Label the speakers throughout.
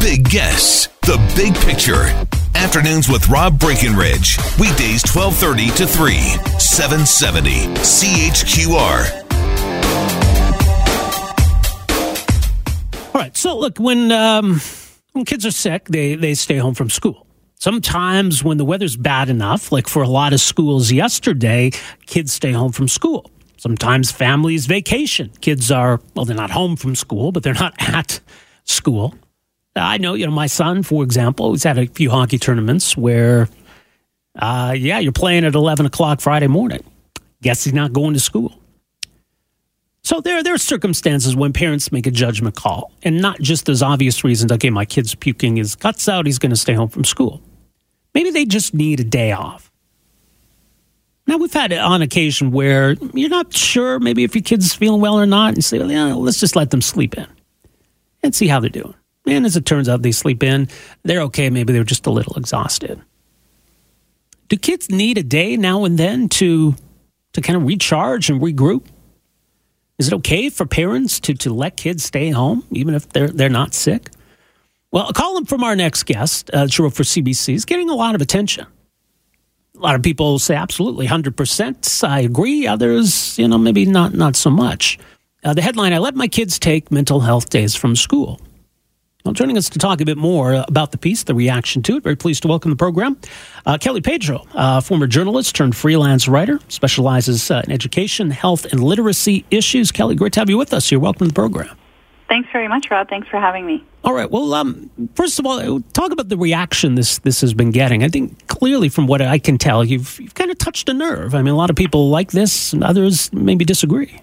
Speaker 1: big guests, the big picture. Afternoons with Rob Breckenridge. Weekdays 1230 to 3, 770 CHQR.
Speaker 2: All right. So look, when um, when kids are sick, they they stay home from school. Sometimes when the weather's bad enough, like for a lot of schools yesterday, kids stay home from school. Sometimes families vacation. Kids are well, they're not home from school, but they're not at school. I know, you know, my son, for example, he's had a few hockey tournaments where, uh, yeah, you're playing at 11 o'clock Friday morning. Guess he's not going to school. So there, there are circumstances when parents make a judgment call, and not just those obvious reasons. Okay, my kid's puking his guts out; he's going to stay home from school. Maybe they just need a day off. Now we've had it on occasion where you're not sure, maybe if your kid's feeling well or not, and say, well, yeah, let's just let them sleep in and see how they're doing. And as it turns out, they sleep in. They're okay. Maybe they're just a little exhausted. Do kids need a day now and then to to kind of recharge and regroup? Is it okay for parents to, to let kids stay home even if they're they're not sick? Well, a column from our next guest, uh, she wrote for CBC, is getting a lot of attention. A lot of people say absolutely, hundred percent. I agree. Others, you know, maybe not not so much. Uh, the headline: I let my kids take mental health days from school. Joining us to talk a bit more about the piece, the reaction to it, very pleased to welcome the program. Uh, Kelly Pedro, uh, former journalist turned freelance writer, specializes uh, in education, health, and literacy issues. Kelly, great to have you with us You're Welcome to the program.
Speaker 3: Thanks very much, Rob. Thanks for having me.
Speaker 2: All right. Well, um, first of all, talk about the reaction this this has been getting. I think clearly, from what I can tell, you've you've kind of touched a nerve. I mean, a lot of people like this, and others maybe disagree.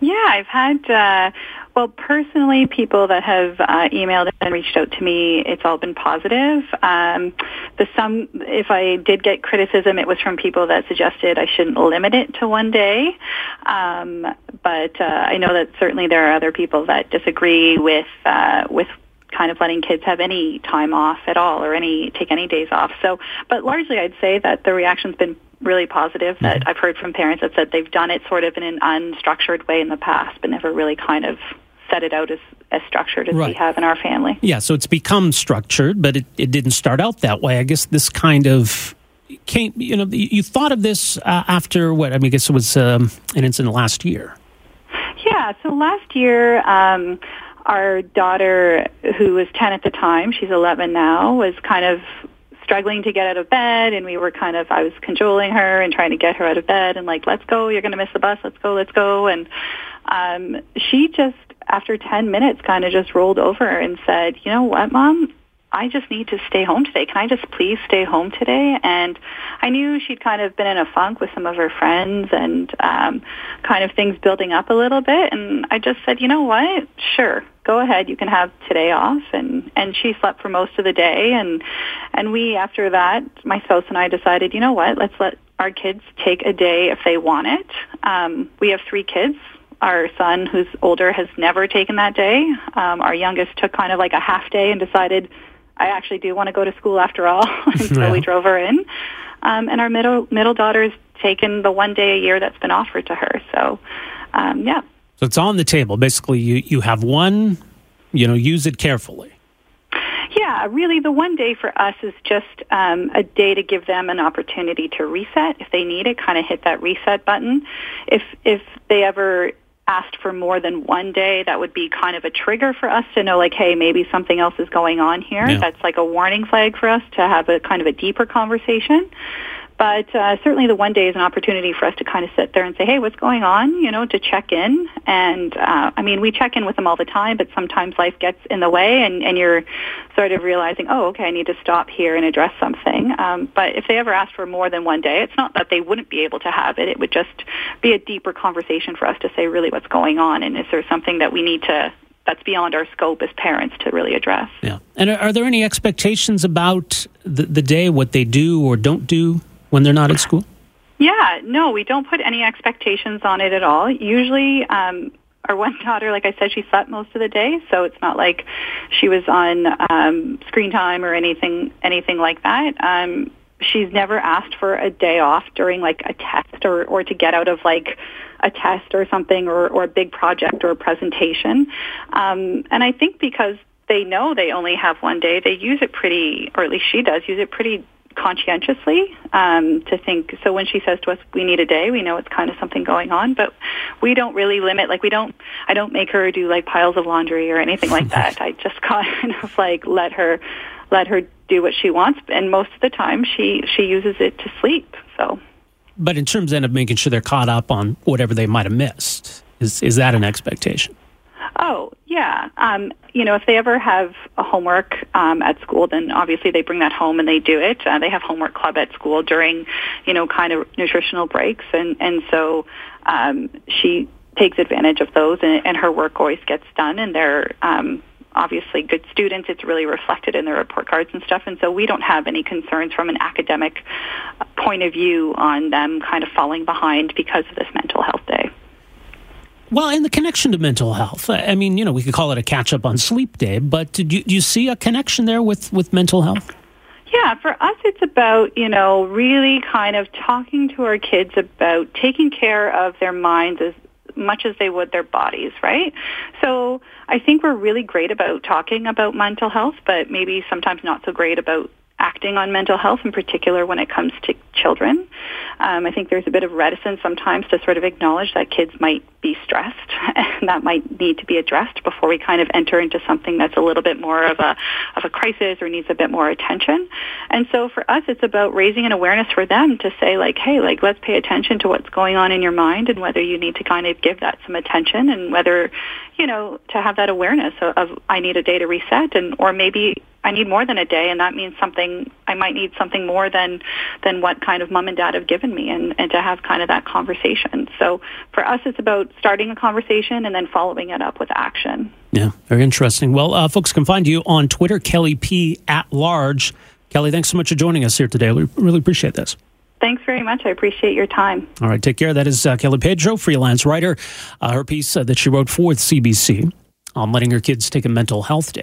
Speaker 3: Yeah, I've had uh, well, personally, people that have uh, emailed and reached out to me, it's all been positive. Um, the some, if I did get criticism, it was from people that suggested I shouldn't limit it to one day. Um, but uh, I know that certainly there are other people that disagree with uh, with kind of letting kids have any time off at all or any take any days off. So, but largely, I'd say that the reaction's been really positive. That mm-hmm. I've heard from parents that said they've done it sort of in an unstructured way in the past, but never really kind of set it out as, as structured as right. we have in our family.
Speaker 2: Yeah, so it's become structured, but it, it didn't start out that way. I guess this kind of came, you know, you thought of this uh, after what? I mean, I guess it was um, an incident last year.
Speaker 3: Yeah, so last year, um, our daughter, who was 10 at the time, she's 11 now, was kind of struggling to get out of bed and we were kind of I was cajoling her and trying to get her out of bed and like let's go you're going to miss the bus let's go let's go and um she just after 10 minutes kind of just rolled over and said, you know what, mom? I just need to stay home today. Can I just please stay home today? And I knew she'd kind of been in a funk with some of her friends and um, kind of things building up a little bit. And I just said, you know what? Sure, go ahead. You can have today off. And and she slept for most of the day. And and we after that, my spouse and I decided, you know what? Let's let our kids take a day if they want it. Um, we have three kids our son, who's older, has never taken that day. Um, our youngest took kind of like a half day and decided, I actually do want to go to school after all. and so yeah. we drove her in. Um, and our middle middle daughter's taken the one day a year that's been offered to her. So, um, yeah.
Speaker 2: So it's on the table. Basically, you you have one. You know, use it carefully.
Speaker 3: Yeah, really, the one day for us is just um, a day to give them an opportunity to reset if they need it. Kind of hit that reset button. If if they ever asked for more than one day, that would be kind of a trigger for us to know, like, hey, maybe something else is going on here. Yeah. That's like a warning flag for us to have a kind of a deeper conversation. But uh, certainly the one day is an opportunity for us to kind of sit there and say, hey, what's going on, you know, to check in. And, uh, I mean, we check in with them all the time, but sometimes life gets in the way and, and you're sort of realizing, oh, okay, I need to stop here and address something. Um, but if they ever ask for more than one day, it's not that they wouldn't be able to have it. It would just be a deeper conversation for us to say really what's going on and is there something that we need to that's beyond our scope as parents to really address.
Speaker 2: Yeah. And are there any expectations about the, the day, what they do or don't do when they're not at school?
Speaker 3: Yeah, no, we don't put any expectations on it at all. Usually, um, our one daughter, like I said, she slept most of the day, so it's not like she was on um, screen time or anything anything like that. Um, she's never asked for a day off during like a test or or to get out of like a test or something or or a big project or a presentation. Um, and I think because they know they only have one day, they use it pretty, or at least she does, use it pretty conscientiously um, to think. So when she says to us, "We need a day," we know it's kind of something going on, but we don't really limit. Like we don't, I don't make her do like piles of laundry or anything like that. I just kind of like let her, let her do what she wants, and most of the time she she uses it to sleep. So.
Speaker 2: But in terms then of making sure they're caught up on whatever they might have missed, is is that an expectation?
Speaker 3: Oh, yeah. Um, you know, if they ever have a homework um, at school, then obviously they bring that home and they do it. Uh, they have homework club at school during, you know, kind of nutritional breaks, and and so um, she takes advantage of those, and, and her work always gets done, and they're um, obviously good students. It's really reflected in their report cards and stuff, and so we don't have any concerns from an academic point of view on them kind of falling behind because of this mental health day.
Speaker 2: Well, in the connection to mental health, I mean, you know, we could call it a catch up on sleep day, but do you, do you see a connection there with, with mental health?
Speaker 3: Yeah, for us, it's about, you know, really kind of talking to our kids about taking care of their minds as much as they would their bodies, right? So I think we're really great about talking about mental health, but maybe sometimes not so great about acting on mental health, in particular when it comes to children. Um, I think there's a bit of reticence sometimes to sort of acknowledge that kids might be stressed, and that might need to be addressed before we kind of enter into something that's a little bit more of a of a crisis or needs a bit more attention. And so for us, it's about raising an awareness for them to say like, hey, like let's pay attention to what's going on in your mind and whether you need to kind of give that some attention and whether you know to have that awareness of, of I need a day to reset and or maybe I need more than a day, and that means something. I might need something more than than what kind of mom and dad have given me, and and to have kind of that conversation. So for us, it's about starting a conversation and then following it up with action.
Speaker 2: Yeah, very interesting. Well, uh, folks can find you on Twitter, Kelly P at large. Kelly, thanks so much for joining us here today. We really appreciate this.
Speaker 3: Thanks very much. I appreciate your time.
Speaker 2: All right, take care. That is uh, Kelly Pedro, freelance writer. Uh, her piece uh, that she wrote for CBC on letting her kids take a mental health day.